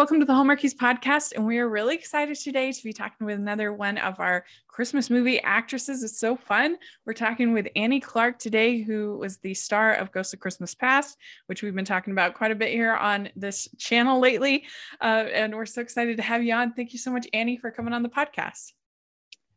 welcome to the Hallmarkies podcast. And we are really excited today to be talking with another one of our Christmas movie actresses. It's so fun. We're talking with Annie Clark today, who was the star of Ghosts of Christmas Past, which we've been talking about quite a bit here on this channel lately. Uh, and we're so excited to have you on. Thank you so much, Annie, for coming on the podcast.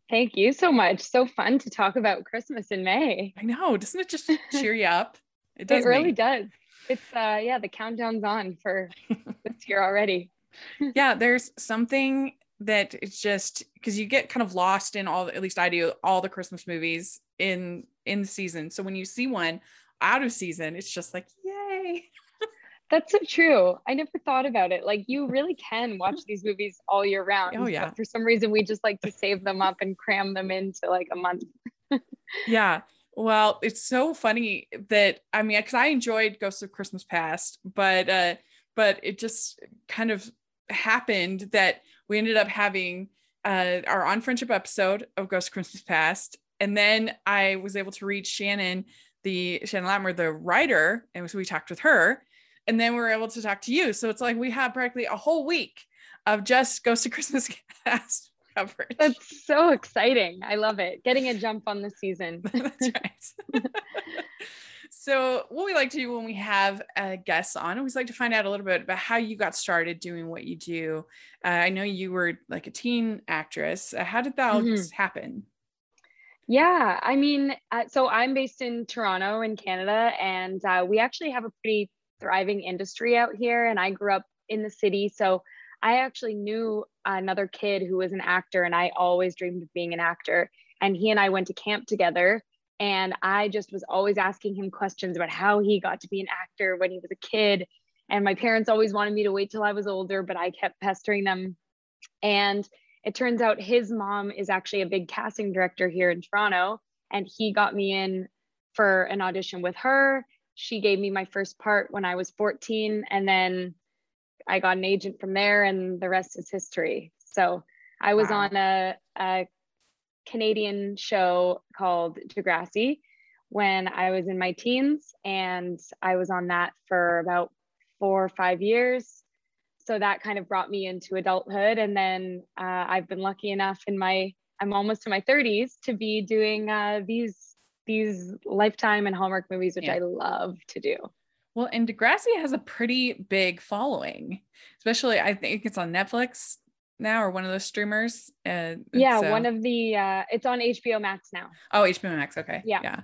Thank you so much. So fun to talk about Christmas in May. I know. Doesn't it just cheer you up? It does. It really does. It's uh yeah, the countdown's on for this year already. yeah, there's something that it's just because you get kind of lost in all at least I do all the Christmas movies in in the season. So when you see one out of season, it's just like yay. That's so true. I never thought about it. Like you really can watch these movies all year round. Oh yeah. for some reason, we just like to save them up and cram them into like a month. yeah. Well, it's so funny that I mean, because I enjoyed Ghosts of Christmas Past, but uh, but it just kind of happened that we ended up having uh, our on friendship episode of Ghost Christmas Past, and then I was able to reach Shannon, the Shannon Latimer, the writer, and so we talked with her, and then we were able to talk to you. So it's like we have practically a whole week of just Ghost of Christmas Past coverage. That's so exciting. I love it. Getting a jump on the season. That's right. so, what we like to do when we have uh, guests on, we like to find out a little bit about how you got started doing what you do. Uh, I know you were like a teen actress. Uh, how did that mm-hmm. happen? Yeah, I mean, uh, so I'm based in Toronto in Canada, and uh, we actually have a pretty thriving industry out here. And I grew up in the city, so I actually knew another kid who was an actor, and I always dreamed of being an actor. And he and I went to camp together. And I just was always asking him questions about how he got to be an actor when he was a kid. And my parents always wanted me to wait till I was older, but I kept pestering them. And it turns out his mom is actually a big casting director here in Toronto. And he got me in for an audition with her. She gave me my first part when I was 14. And then I got an agent from there, and the rest is history. So I was wow. on a, a Canadian show called Degrassi when I was in my teens, and I was on that for about four or five years. So that kind of brought me into adulthood, and then uh, I've been lucky enough in my I'm almost in my 30s to be doing uh, these these Lifetime and Hallmark movies, which yeah. I love to do. Well, and Degrassi has a pretty big following, especially I think it's on Netflix now or one of those streamers. Uh, yeah, so. one of the uh, it's on HBO Max now. Oh, HBO Max. Okay. Yeah. Yeah.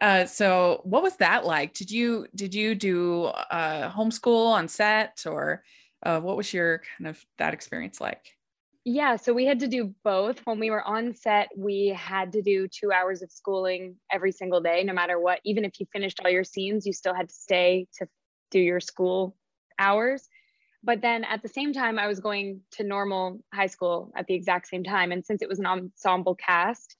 Uh, so what was that like? Did you did you do uh, homeschool on set or uh, what was your kind of that experience like? Yeah, so we had to do both. When we were on set, we had to do two hours of schooling every single day, no matter what. Even if you finished all your scenes, you still had to stay to do your school hours. But then at the same time, I was going to normal high school at the exact same time. And since it was an ensemble cast,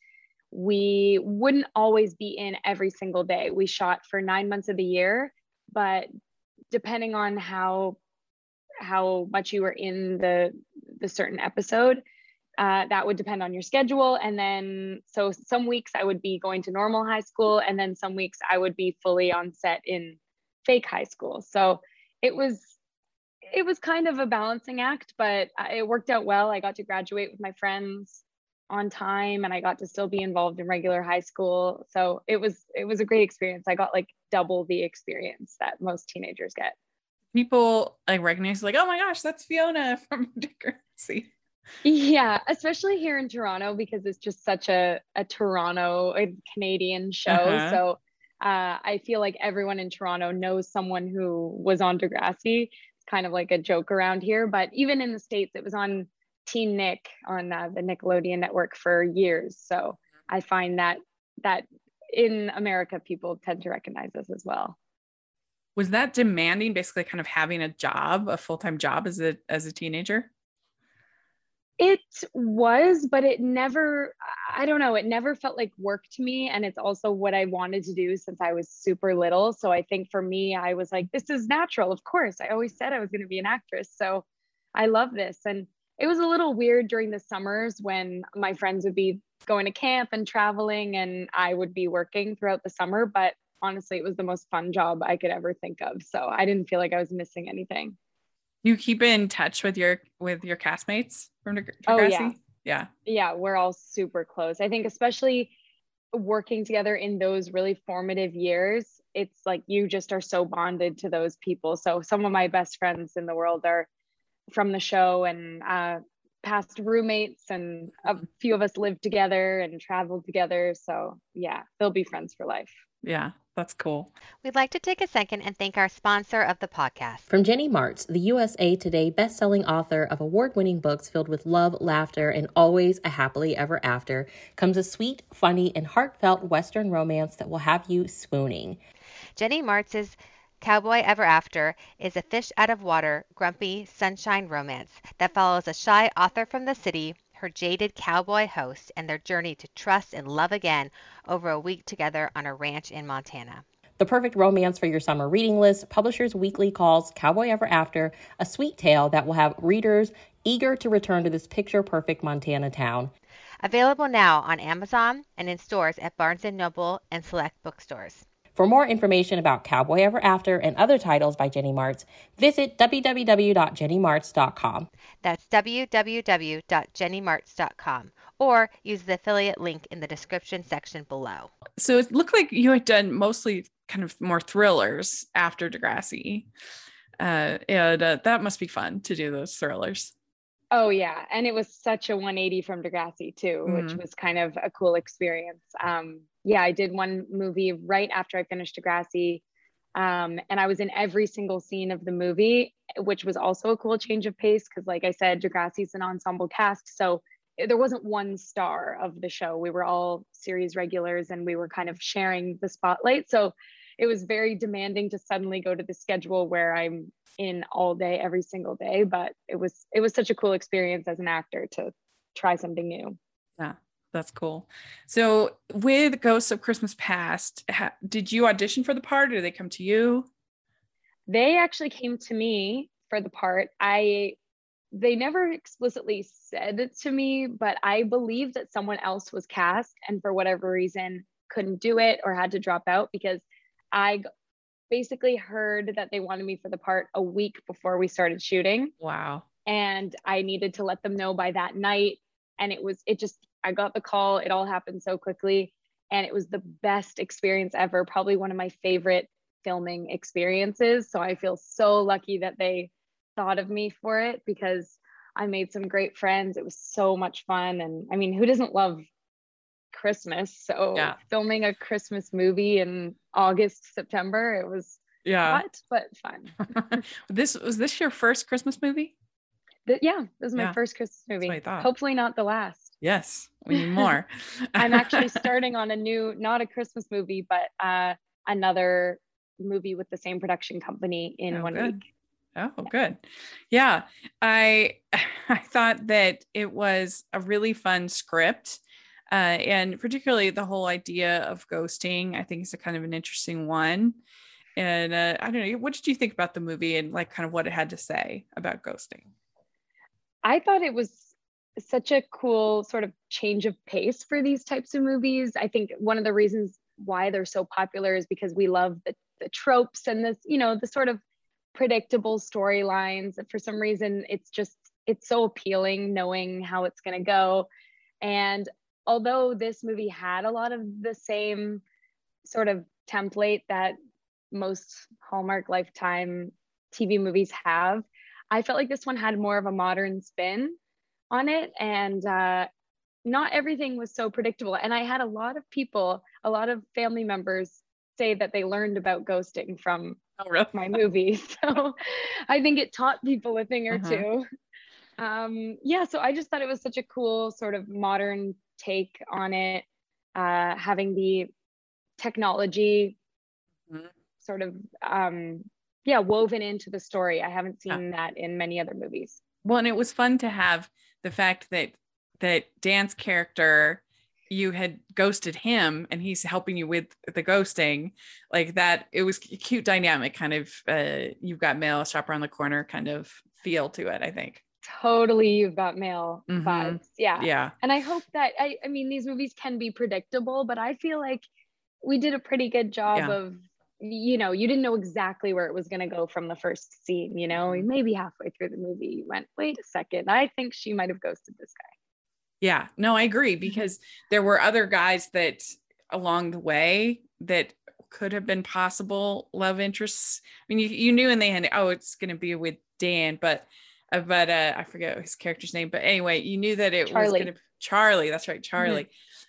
we wouldn't always be in every single day. We shot for nine months of the year, but depending on how how much you were in the the certain episode. Uh, that would depend on your schedule. And then, so some weeks I would be going to normal high school, and then some weeks I would be fully on set in fake high school. So it was, it was kind of a balancing act, but it worked out well. I got to graduate with my friends on time, and I got to still be involved in regular high school. So it was, it was a great experience. I got like double the experience that most teenagers get people like recognize like oh my gosh that's fiona from Degrassi. yeah especially here in toronto because it's just such a, a toronto a canadian show uh-huh. so uh, i feel like everyone in toronto knows someone who was on degrassi kind of like a joke around here but even in the states it was on teen nick on uh, the nickelodeon network for years. So i find that that in america people tend to recognize us as well. Was that demanding basically kind of having a job a full-time job as a as a teenager it was but it never i don't know it never felt like work to me and it's also what i wanted to do since i was super little so i think for me i was like this is natural of course i always said i was going to be an actress so i love this and it was a little weird during the summers when my friends would be going to camp and traveling and i would be working throughout the summer but honestly, it was the most fun job I could ever think of. So I didn't feel like I was missing anything. You keep in touch with your with your castmates from Degrassi? Oh, yeah. Yeah. Yeah, we're all super close. I think especially working together in those really formative years, it's like you just are so bonded to those people. So some of my best friends in the world are from the show and uh, past roommates and a mm-hmm. few of us lived together and traveled together. So yeah, they'll be friends for life. Yeah, that's cool. We'd like to take a second and thank our sponsor of the podcast. From Jennie Marts, the USA Today best-selling author of award-winning books filled with love, laughter, and always a happily ever after, comes a sweet, funny, and heartfelt Western romance that will have you swooning. Jennie Marts's Cowboy Ever After is a fish out of water, grumpy, sunshine romance that follows a shy author from the city, her jaded cowboy host, and their journey to trust and love again over a week together on a ranch in Montana. The perfect romance for your summer reading list, Publishers Weekly calls Cowboy Ever After a sweet tale that will have readers eager to return to this picture perfect Montana town. Available now on Amazon and in stores at Barnes & Noble and select bookstores. For more information about Cowboy Ever After and other titles by Jennie Marts, visit www.jenniemarts.com. That's www.jenniemarts.com or use the affiliate link in the description section below. So it looked like you had done mostly kind of more thrillers after Degrassi. Uh, and uh, that must be fun to do those thrillers. Oh yeah, and it was such a 180 from Degrassi too, mm-hmm. which was kind of a cool experience. Um, yeah, I did one movie right after I finished Degrassi, um, and I was in every single scene of the movie, which was also a cool change of pace because, like I said, Degrassi's an ensemble cast, so there wasn't one star of the show. We were all series regulars, and we were kind of sharing the spotlight. So it was very demanding to suddenly go to the schedule where I'm in all day every single day but it was it was such a cool experience as an actor to try something new yeah that's cool so with ghosts of christmas past ha- did you audition for the part or did they come to you they actually came to me for the part i they never explicitly said it to me but i believe that someone else was cast and for whatever reason couldn't do it or had to drop out because i basically heard that they wanted me for the part a week before we started shooting. Wow. And I needed to let them know by that night. And it was, it just, I got the call. It all happened so quickly. And it was the best experience ever, probably one of my favorite filming experiences. So I feel so lucky that they thought of me for it because I made some great friends. It was so much fun. And I mean, who doesn't love Christmas. So yeah. filming a Christmas movie in August, September, it was yeah, hot, but fun. this was this your first Christmas movie? The, yeah, this was my yeah. first Christmas movie. Hopefully not the last. Yes, we need more. I'm actually starting on a new, not a Christmas movie, but uh, another movie with the same production company in oh, one good. week. Oh, good. Yeah. I I thought that it was a really fun script uh, and particularly the whole idea of ghosting i think is a kind of an interesting one and uh, i don't know what did you think about the movie and like kind of what it had to say about ghosting i thought it was such a cool sort of change of pace for these types of movies. I think one of the reasons why they're so popular is because we love the, the tropes and this you know the sort of predictable storylines for some reason it's just it's so appealing knowing how it's going to go. And although this movie had a lot of the same sort of template that most Hallmark Lifetime TV movies have, I felt like this one had more of a modern spin on it. And uh, not everything was so predictable. And I had a lot of people, a lot of family members say that they learned about ghosting from oh, really? my movie. So I think it taught people a thing or uh-huh. two. Um, yeah, so I just thought it was such a cool sort of modern take on it, uh, having the technology mm-hmm. sort of um, yeah woven into the story. I haven't seen yeah. that in many other movies. Well, and it was fun to have the fact that that Dan's character you had ghosted him and he's helping you with the ghosting like that it was cute dynamic kind of uh you've got mail shop around the corner kind of feel to it i think totally you've got mail mm-hmm. vibes. Yeah. Yeah. And I hope that I I mean these movies can be predictable, but I feel like we did a pretty good job yeah. of you know, you didn't know exactly where it was going to go from the first scene, you know, Mm-hmm. maybe halfway through the movie, you went, wait a second, I think she might have ghosted this guy. Yeah, no, I agree because there were other guys that along the way that could have been possible love interests. I mean, you, you knew in the end, oh, it's going to be with Dan, but uh, but uh, I forget his character's name. But anyway, you knew that it was Charlie. going to Charlie. That's right, Charlie.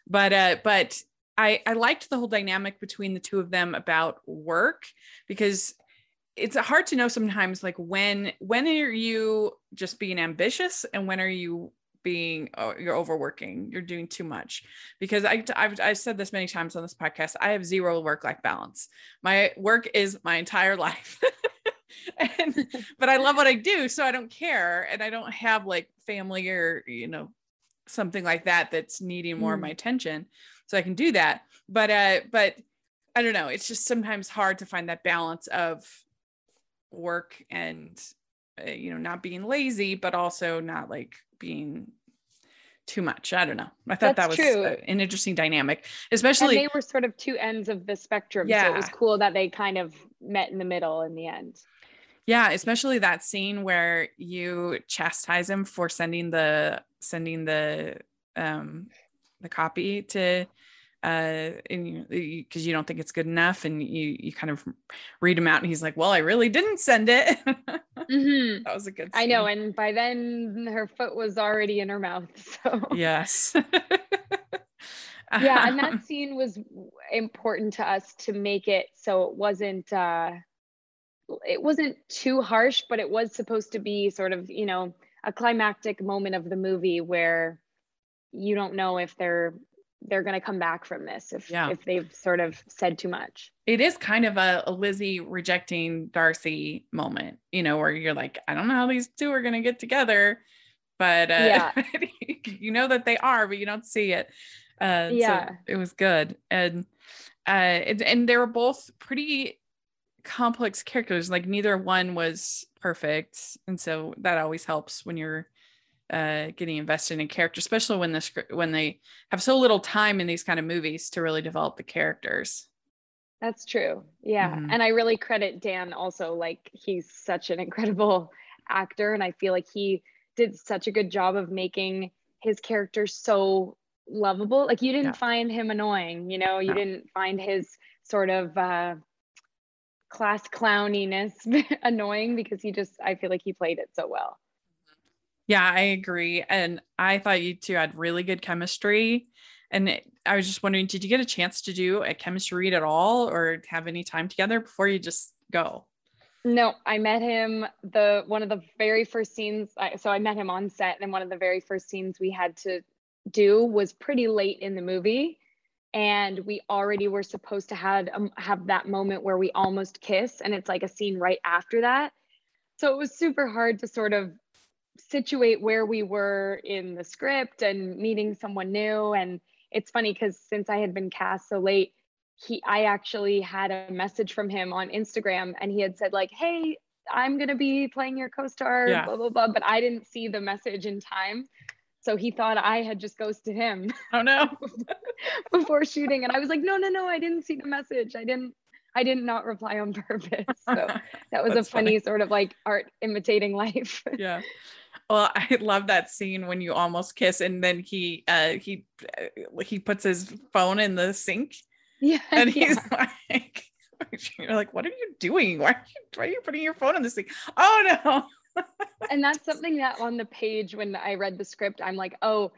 But uh, but I I liked the whole dynamic between the two of them about work because it's hard to know sometimes like when when are you just being ambitious and when are you being oh, you're overworking you're doing too much? Because I, I've, I've said this many times on this podcast i have zero work life balance. My work is my entire life. And but i love what i do so i don't care. And i don't have like family or you know something like that that's needing more of Mm. my attention so i can do that. But uh but i don't know. It's just sometimes hard to find that balance of work and uh, you know not being lazy but also not like being too much. I don't know. I thought that was uh, an interesting dynamic And especially they were sort of two ends of the spectrum. So it was cool that they kind of met in the middle in the end. yeah especially that scene where you chastise him for sending the sending the um the copy to uh and because you, don't think it's good enough and you you kind of read him out and he's like well i really didn't send it Mhm. that was a good I know. And by then her foot was already in her mouth. So yes yeah and that scene was important to us to make it so it wasn't uh it wasn't too harsh but it was supposed to be sort of you know a climactic moment of the movie where you don't know if they're they're going to come back from this if Yeah. if they've sort of said too much it is kind of a, a Lizzie rejecting Darcy moment, you know, where you're like, I don't know how these two are going to get together, but uh, Yeah. you know that they are, but you don't see it. Uh, Yeah. so it was good, and uh, and, and they were both pretty complex characters. Like neither one was perfect, and so that always helps when you're uh getting invested in a character especially when the script when they have so little time in these kind of movies to really develop the characters That's true. Yeah. Mhm. And I really credit Dan also. Like, he's such an incredible actor. And I feel like he did such a good job of making his character so lovable. Like, you didn't Yeah. find him annoying, you know, you No. didn't find his sort of uh, class clowniness annoying because he just, I feel like he played it so well. Yeah, I agree. And I thought you two had really good chemistry. And I was just wondering, did you get a chance to do a chemistry read at all or have any time together before you just go? No, I met him the one of the very first scenes. So I met him on set, and one of the very first scenes we had to do was pretty late in the movie, and we already were supposed to have um, have that moment where we almost kiss, and it's like a scene right after that. So it was super hard to sort of situate where we were in the script and meeting someone new. And it's funny because since I had been cast so late, he I actually had a message from him on Instagram and he had said like, "Hey, I'm going to be playing your co-star Yeah. blah blah blah," but I didn't see the message in time. So he thought I had just ghosted him Oh no. before shooting and I was like, "No, no, no, I didn't see the message. I didn't I did not reply on purpose." So that was a funny, sort of like art imitating life. yeah. Well, I love that scene when you almost kiss and then he uh he uh, he puts his phone in the sink yeah. and yeah. he's like you're like, what are you doing? Why are you, why are you putting your phone in the sink? Oh no. and that's something that on the page when I read the script, I'm like, oh,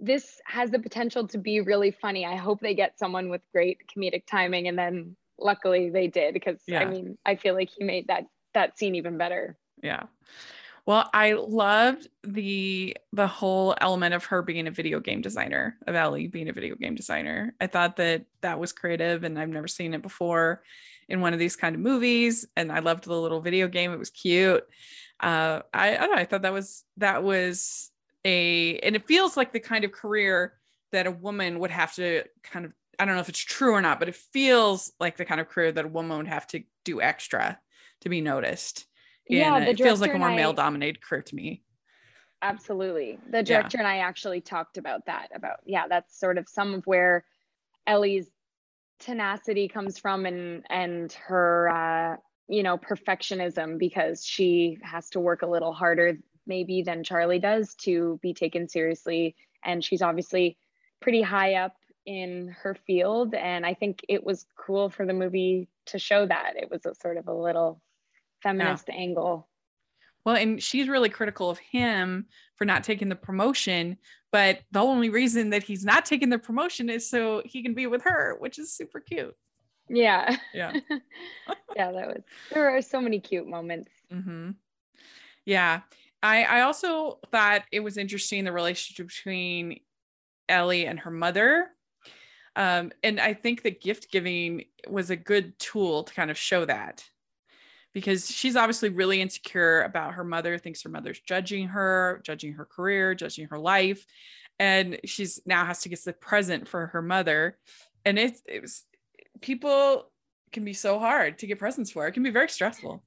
this has the potential to be really funny. I hope they get someone with great comedic timing. And then luckily they did because Yeah. I mean, I feel like he made that that scene even better. Yeah. Well, I loved the the whole element of her being a video game designer, of Ellie being a video game designer. I thought that that was creative and I've never seen it before in one of these kind of movies and I loved the little video game. It was cute. Uh I, I don't know, I thought that was that was a and it feels like the kind of career that a woman would have to kind of I don't know if it's true or not, but it feels like the kind of career that a woman would have to do extra to be noticed Yeah, the it feels like a more male dominated career to me. Absolutely. The director and I actually talked about that, about, yeah, that's sort of some of where Ellie's tenacity comes from and and her uh you know perfectionism because she has to work a little harder maybe than Charlie does to be taken seriously and she's obviously pretty high up in her field and I think it was cool for the movie to show that it was a sort of a little feminist yeah. angle well, and she's really critical of him for not taking the promotion, but the only reason that he's not taking the promotion is so he can be with her, which is super cute. Yeah. Yeah. yeah, that was there are so many cute moments. Mm-hmm. Yeah. I I also thought it was interesting the relationship between Ellie and her mother. Um, and I think the gift giving was a good tool to kind of show that because she's obviously really insecure about her mother, thinks her mother's judging her, judging her career, judging her life. And she's now has to get the present for her mother. And it's it was people can be so hard to get presents for. It can be very stressful.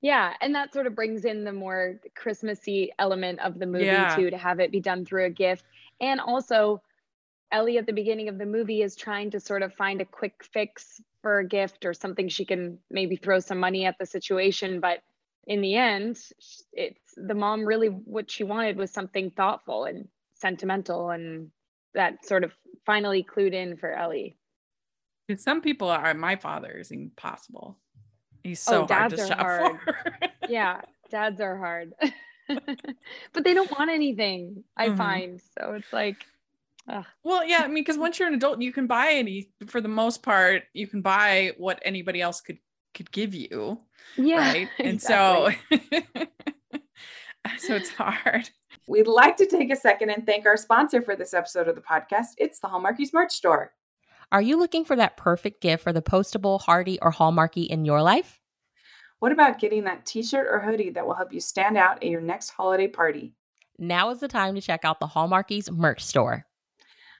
Yeah, and that sort of brings in the more Christmassy element of the movie yeah. too, to have it be done through a gift. And also, Ellie at the beginning of the movie is trying to sort of find a quick fix for a gift or something she can maybe throw some money at the situation but in the end it's the mom really what she wanted was something thoughtful and sentimental and that sort of finally clued in for ellie. Some people are my father is impossible. He's so oh, hard to shop hard. for. Yeah dads are hard. But they don't want anything i mm-hmm. find. So it's like Ugh. Well, yeah, I mean, because once you're an adult, you can buy any. For the most part, you can buy what anybody else could could give you. Yeah, right. And so, so it's hard. We'd like to take a second and thank our sponsor for this episode of the podcast. It's the Hallmarkies merch store. Are you looking for that perfect gift for the postable, Heartie, or Hallmarky in your life? What about getting that t-shirt or hoodie that will help you stand out at your next holiday party? Now is the time to check out the Hallmarkies merch store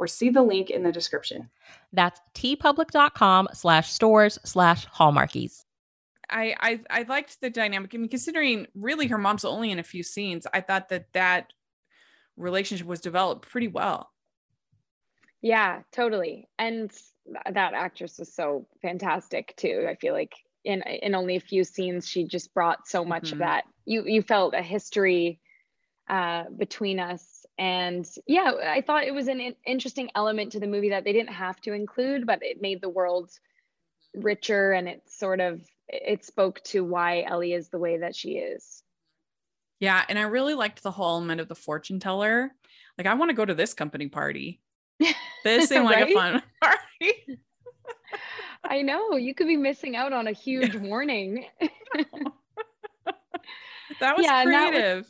or see the link in the description. That's teepublic.com slash stores slash hallmarkies. I, I I liked the dynamic. I mean, considering really her mom's only in a few scenes, I thought that that relationship was developed pretty well. Yeah, totally. And that actress was so fantastic too. I feel like in in only a few scenes, she just brought so much mm-hmm. of that. You you felt a history uh, between us and yeah i thought it was an interesting element to the movie that they didn't have to include but it made the world richer and it sort of it spoke to why ellie is the way that she is. Yeah and i really liked the whole element of the fortune teller. Like i want to go to this company party. This seemed like a fun party. I know you could be missing out on a huge warning. That was yeah, creative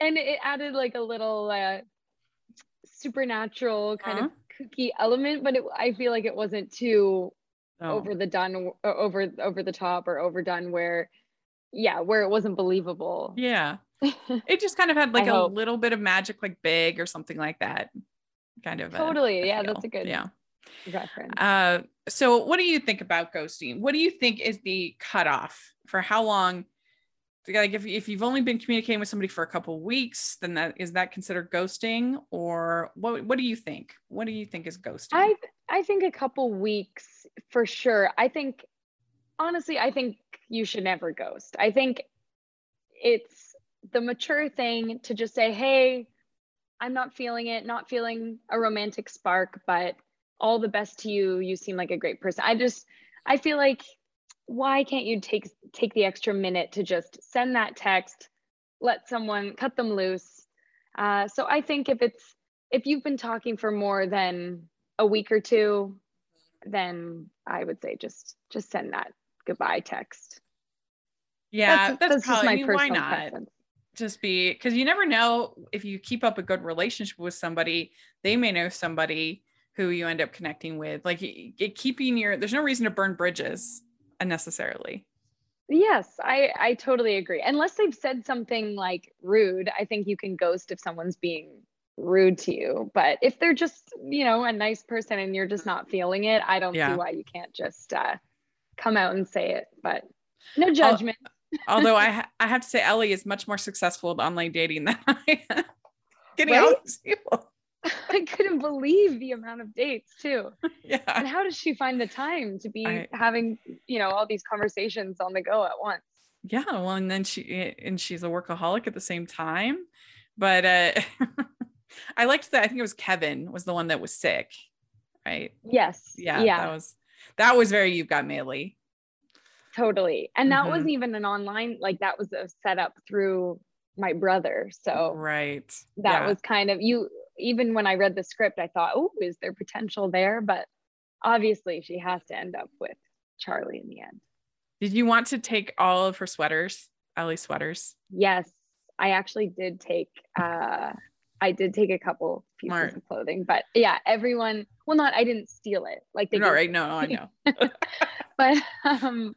and it added like a little uh, supernatural kind uh-huh. of kooky element, but it, I feel like it wasn't too oh. over the done, over over the top or overdone. Where, yeah, where it wasn't believable. Yeah, it just kind of had like a hope. little bit of magic, like big or something like that. Kind of totally. A, a yeah, feel. that's a good yeah reference. Uh, so what do you think about ghosting? What do you think is the cutoff for how long? Like if, if you've only been communicating with somebody for a couple weeks then that is that considered ghosting? Or what what do you think? What do you think is ghosting? I i think a couple weeks for sure. I think honestly i think you should never ghost. I think it's the mature thing to just say hey i'm not feeling it not feeling a romantic spark but all the best to you. You seem like a great person. I just i feel like why can't you take take the extra minute to just send that text let someone cut them loose uh, so i think if it's if you've been talking for more than a week or two then i would say just just send that goodbye text yeah that's, that's, that's probably, my I mean, why not preference. just be because you never know if you keep up a good relationship with somebody they may know somebody who you end up connecting with. Like it, it keeping your there's no reason to burn bridges unnecessarily. Yes, I I totally agree. Unless they've said something like rude, I think you can ghost if someone's being rude to you. But if they're just, you know, a nice person and you're just not feeling it, I don't Yeah. see why you can't just uh, come out and say it. But no judgment. Although I ha- I have to say Ellie is much more successful at online dating than I am. Getting Right? these people. I couldn't believe the amount of dates too. Yeah. And how does she find the time to be I- having, you know, all these conversations on the go at once? Yeah. Well, and then she and she's a workaholic at the same time. But uh I liked that. I think it was Kevin was the one that was sick. Right. Yes. Yeah. Yeah. That was that was very you've got maily. totally. And that Mhm. wasn't even an online, like that was a setup through my brother. So Right. that Yeah. was kind of you even when i read the script i thought oh is there potential there but obviously she has to end up with charlie in the end Did you want to take all of her sweaters, Ellie's sweaters? yes i actually did take uh i did take a couple pieces Smart. of clothing but yeah everyone well not i didn't steal it like they No, right. No, no, I know. but um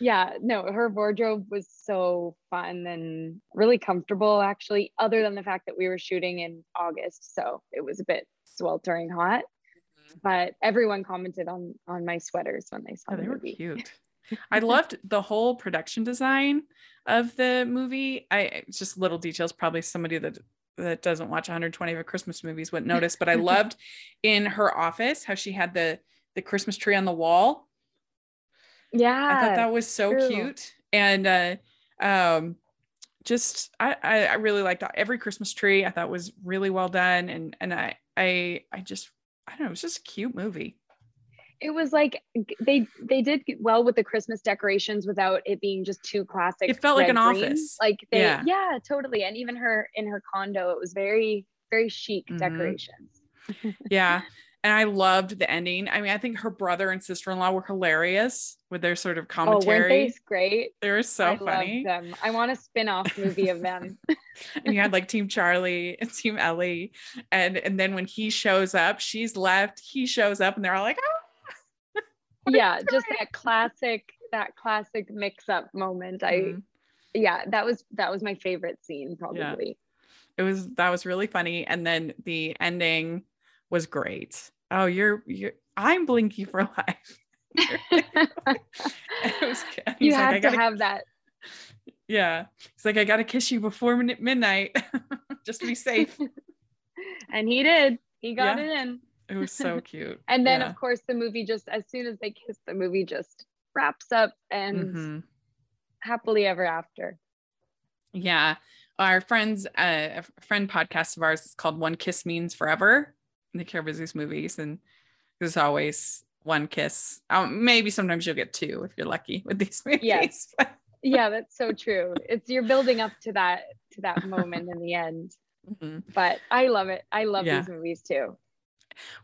yeah no her wardrobe was so fun and really comfortable actually other than the fact that we were shooting in august so it was a bit sweltering hot Mm-hmm. but everyone commented on on my sweaters when they saw Oh, the they were cute. I loved the whole production design of the movie. I just little details, probably somebody that that doesn't watch 120 of a Christmas movies wouldn't notice, but I loved in her office how she had the the Christmas tree on the wall. Yeah I thought that was so true. cute. And uh um just I, I really liked every Christmas tree. I thought was really well done. And and I I I just I don't know, it was just a cute movie. it was like they they did well with the christmas decorations without it being just too classic It felt like an green. office. like they Yeah. yeah. totally and even her in her condo it was very very chic Mhm. decorations yeah and i loved the ending i mean i think her brother and sister-in-law were hilarious with their sort of commentary. oh weren't they great they were so I funny them. I want a spin-off movie of them. and you had like team charlie and team ellie and and then when he shows up she's left he shows up and they're all like oh yeah, just that classic, that classic mix-up moment. I Mhm. yeah, that was that was my favorite scene probably. it was that was really funny and then the ending was great oh you're you're i'm blinky for life was you like, have I to gotta have that. Yeah. He's like, I got to kiss you before min- midnight just to be safe. And he did. He got Yeah. it in. It was so cute. And then Yeah. of course the movie just as soon as they kiss the movie just wraps up and Mhm. happily ever after. Yeah. Our friends, uh, a friend podcast of ours is called One Kiss Means Forever. Covers these movies. And there's always one kiss. Um, maybe sometimes you'll get two if you're lucky with these movies. Yes. Yeah, that's so true. It's you're building up to that to that moment in the end. Mhm. But I love it. I love Yeah. these movies too.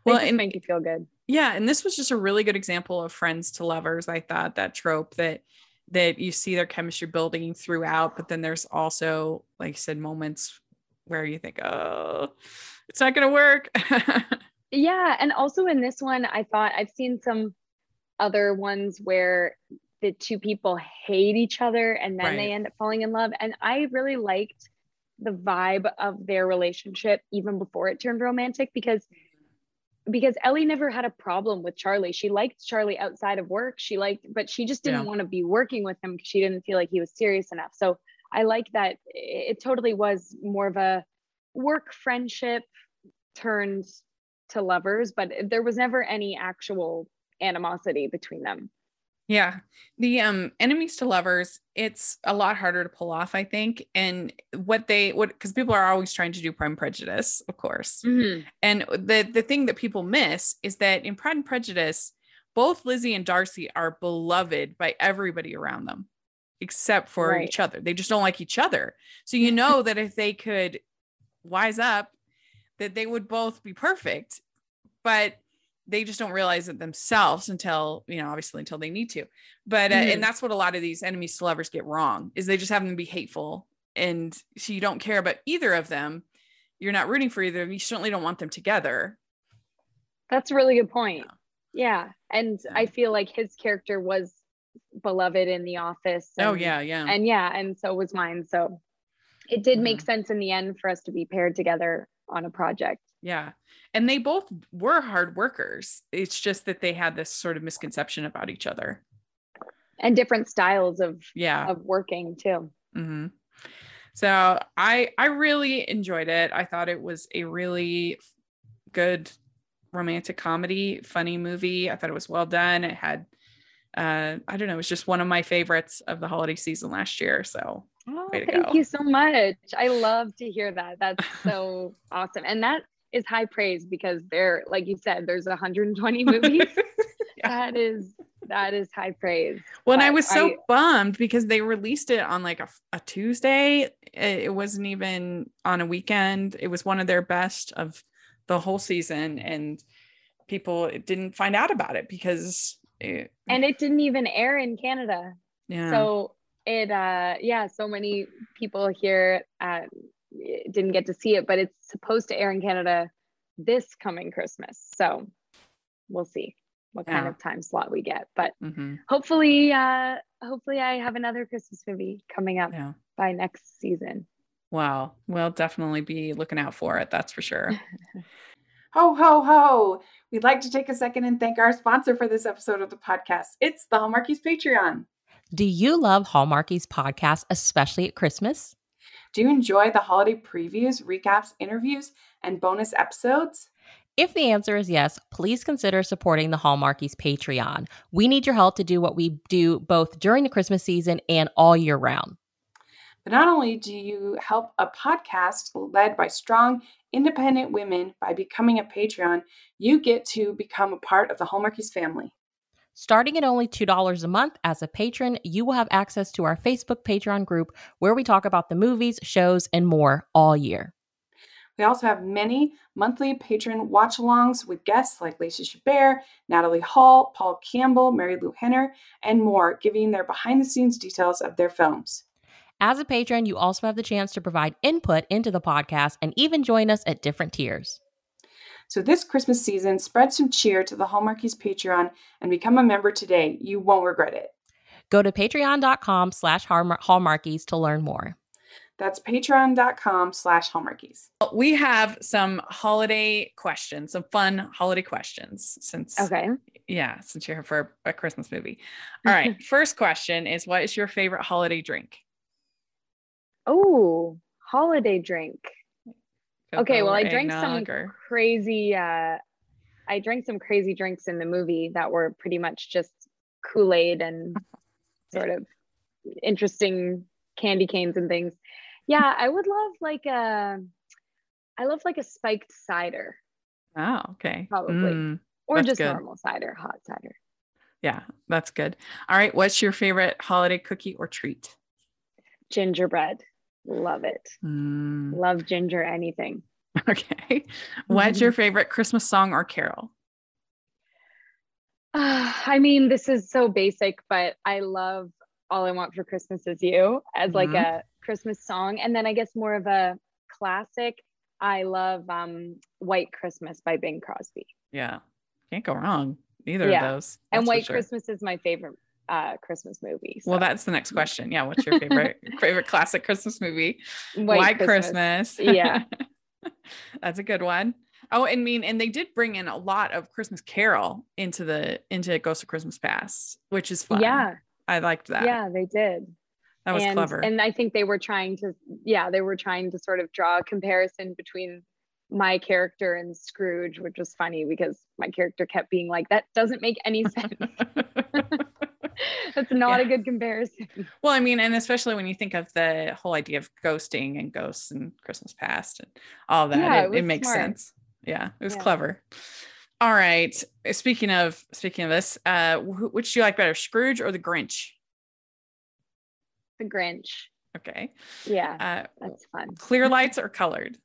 Well, and make you feel good. yeah and this was just a really good example of friends to lovers i thought that trope that that you see their chemistry building throughout but then there's also like you said moments where you think oh it's not gonna work Yeah, and also in this one, I thought I've seen some other ones where the two people hate each other and then they end up falling in love. And I really liked the vibe of their relationship even before it turned romantic because because Ellie never had a problem with Charlie. She liked Charlie outside of work. She liked, but she just didn't Yeah. want to be working with him because she didn't feel like he was serious enough. So I like that it totally was more of a work friendship turned to lovers, but there was never any actual animosity between them. yeah the um enemies to lovers it's a lot harder to pull off i think and what they what because people are always trying to do Pride and Prejudice of course And the the thing that people miss is that in Pride and Prejudice, both Lizzie and Darcy are beloved by everybody around them, except for Right. each other. They just don't like each other. So you know that if they could wise up, that they would both be perfect, but they just don't realize it themselves until you know obviously until they need to but uh, Mhm. and that's what a lot of these enemies to lovers get wrong is they just have them to be hateful and so you don't care about either of them you're not rooting for either of them. you certainly don't want them together That's a really good point. Yeah. And Yeah. I feel like his character was beloved in the office. oh yeah, yeah. And yeah, and so was mine. So it did make Mhm. sense in the end for us to be paired together on a project. Yeah. And they both were hard workers. It's just that they had this sort of misconception about each other. And different styles of Yeah. of working too. Mm-hmm. So I I really enjoyed it. I thought it was a really good romantic comedy, funny movie. I thought it was well done. It had uh I don't know, it was just one of my favorites of the holiday season last year. So Oh, thank go. you so much. I love to hear that. That's so awesome. And that is high praise because there, like you said, there's 120 movies. That is that is high praise. Well, and I was so I- bummed because they released it on like a, a Tuesday. It it wasn't even on a weekend. It was one of their best of the whole season, and people didn't find out about it because, it, And it didn't even air in Canada. yeah, So it uh yeah, so many people here uh didn't get to see it, but it's supposed to air in Canada this coming Christmas. So we'll see what kind of time slot we get. But Mhm. hopefully uh hopefully I have another Christmas movie coming up yeah. by next season. Wow, we'll definitely be looking out for it. That's for sure. Ho, ho, ho. We'd like to take a second and thank our sponsor for this episode of the podcast. It's the Hallmarkies Patreon. Do you love Hallmarkies podcast, especially at Christmas? Do you enjoy the holiday previews, recaps, interviews, and bonus episodes? If the answer is yes, please consider supporting the Hallmarkies Patreon. We need your help to do what we do both during the Christmas season and all year round. But not only do you help a podcast led by strong, independent women by becoming a Patreon, you get to become a part of the Hallmarkies family. Starting at only $2 a month as a patron, you will have access to our Facebook Patreon group where we talk about the movies, shows, and more all year. We also have many monthly patron watch alongs with guests like Lacey Chabert, Natalie Hall, Paul Campbell, Marilu Henner, and more, giving their behind the scenes details of their films. As a patron, you also have the chance to provide input into the podcast and even join us at different tiers. So this Christmas season, spread some cheer to the Hallmarkies Patreon and become a member today. You won't regret it. Go to patreon.com slash hallmarkies to learn more. That's patreon.com slash hallmarkies. we have some holiday questions, some fun holiday questions. Since Okay. yeah, since you're here for a Christmas movie. All right, first question is: What is your favorite holiday drink? Oh, holiday drink. Okay, well, I drank some or- crazy uh I drank some crazy drinks in the movie that were pretty much just Kool-Aid and sort of interesting candy canes and things. Yeah, I would love like a I love like a spiked cider Oh, okay. Probably. Mm, or just good. normal cider, hot cider. yeah, that's good. All right, what's your favorite holiday cookie or treat? Gingerbread. Love it. Mm, Love ginger anything. okay. What's your favorite Christmas song or carol? Uh, I mean, this is so basic, but I love All I Want for Christmas Is You as like Mhm. a Christmas song. And then I guess more of a classic. I love um, White Christmas by Bing Crosby. Yeah, can't go wrong. Either Yeah. of those. and White sure. Christmas is my favorite uh, Christmas movie. Well, that's the next question. Yeah, what's your favorite favorite classic Christmas movie? White, White, Christmas. Yeah. That's a good one. Oh, and mean, and they did bring in a lot of Christmas Carol into the into Ghost of Christmas Past, which is fun. Yeah. I liked that. Yeah, they did. that was and, clever. And I think they were trying to, yeah, they were trying to sort of draw a comparison between my character and Scrooge, which was funny because my character kept being like, that doesn't make any sense. That's not a good comparison. well, I mean, and especially when you think of the whole idea of ghosting and ghosts and Christmas past and all that, Yeah, it, it it makes smart. sense. Yeah, it was Yeah. clever. All right. Speaking of speaking of this, uh, wh- which do you like better, Scrooge or the Grinch? The Grinch. Okay. Yeah, Uh, that's fun. clear lights or colored?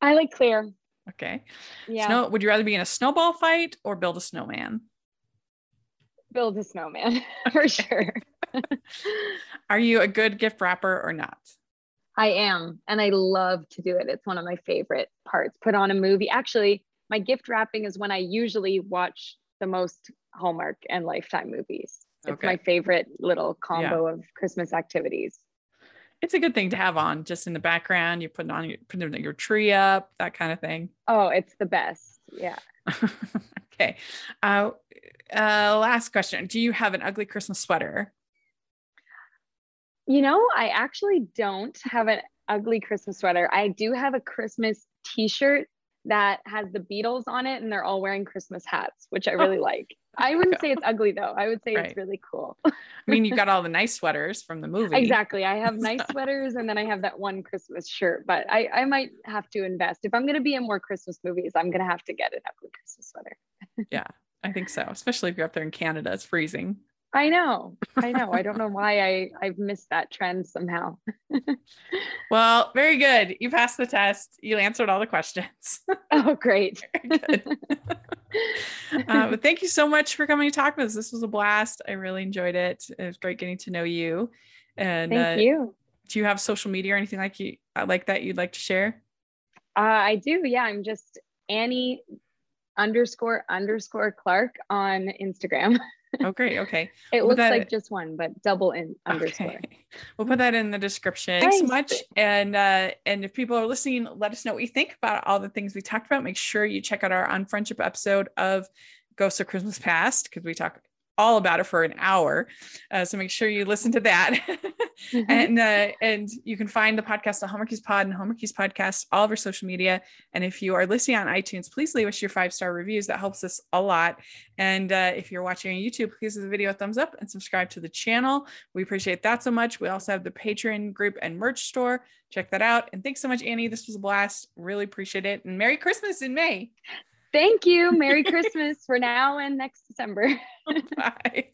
I like clear. Okay. Yeah. Snow, would you rather be in a snowball fight or build a snowman? Build a snowman for sure. Are you a good gift wrapper or not? I am. And I love to do it. It's one of my favorite parts. Put on a movie. Actually, my gift wrapping is when I usually watch the most Hallmark and Lifetime movies. It's Okay. my favorite little combo of Christmas activities. It's a good thing to have on just in the background. You're putting on your putting your tree up, that kind of thing. Oh, it's the best. Yeah. okay. Uh, uh, last question. Do you have an ugly Christmas sweater? You know, I actually don't have an ugly Christmas sweater. I do have a Christmas t-shirt that has the Beatles on it and they're all wearing Christmas hats, which I really like. I wouldn't say it's ugly though. I would say Right. it's really cool. I mean, you got all the nice sweaters from the movie. exactly. I have nice sweaters and then I have that one Christmas shirt, but I, I might have to invest. If I'm going to be in more Christmas movies, I'm going to have to get an ugly Christmas sweater. Yeah, I think so. Especially if you're up there in Canada, it's freezing. I know. I know. I don't know why I, I've missed that trend somehow. Well, very good. You passed the test. You answered all the questions. Oh, great. Uh, but thank you so much for coming to talk with us. This was a blast. I really enjoyed it. It was great getting to know you. And Thank uh, you. do you have social media or anything like you uh, like that you'd like to share? Uh, I do. Yeah, I'm just Annie underscore underscore Clark on Instagram. Oh, great. Okay. It Well, looks that- like just one, but double in underscore. Okay. We'll put that in the description. Thanks so much. And uh, and if people are listening, let us know what you think about all the things we talked about. Make sure you check out our on friendship episode of Ghosts of Christmas Past because we talk all about it for an hour. Uh, so make sure you listen to that. and uh, and you can find the podcast on Hallmarkies Pod and Hallmarkies Podcast, all of our social media. And if you are listening on iTunes, please leave us your five star reviews. That helps us a lot. And uh, if you're watching on YouTube, please give the video a thumbs up and subscribe to the channel. We appreciate that so much. We also have the Patreon group and merch store. Check that out. And thanks so much, Annie. This was a blast. Really appreciate it. And Merry Christmas in May. Thank you. Merry Christmas for now and next December. Bye.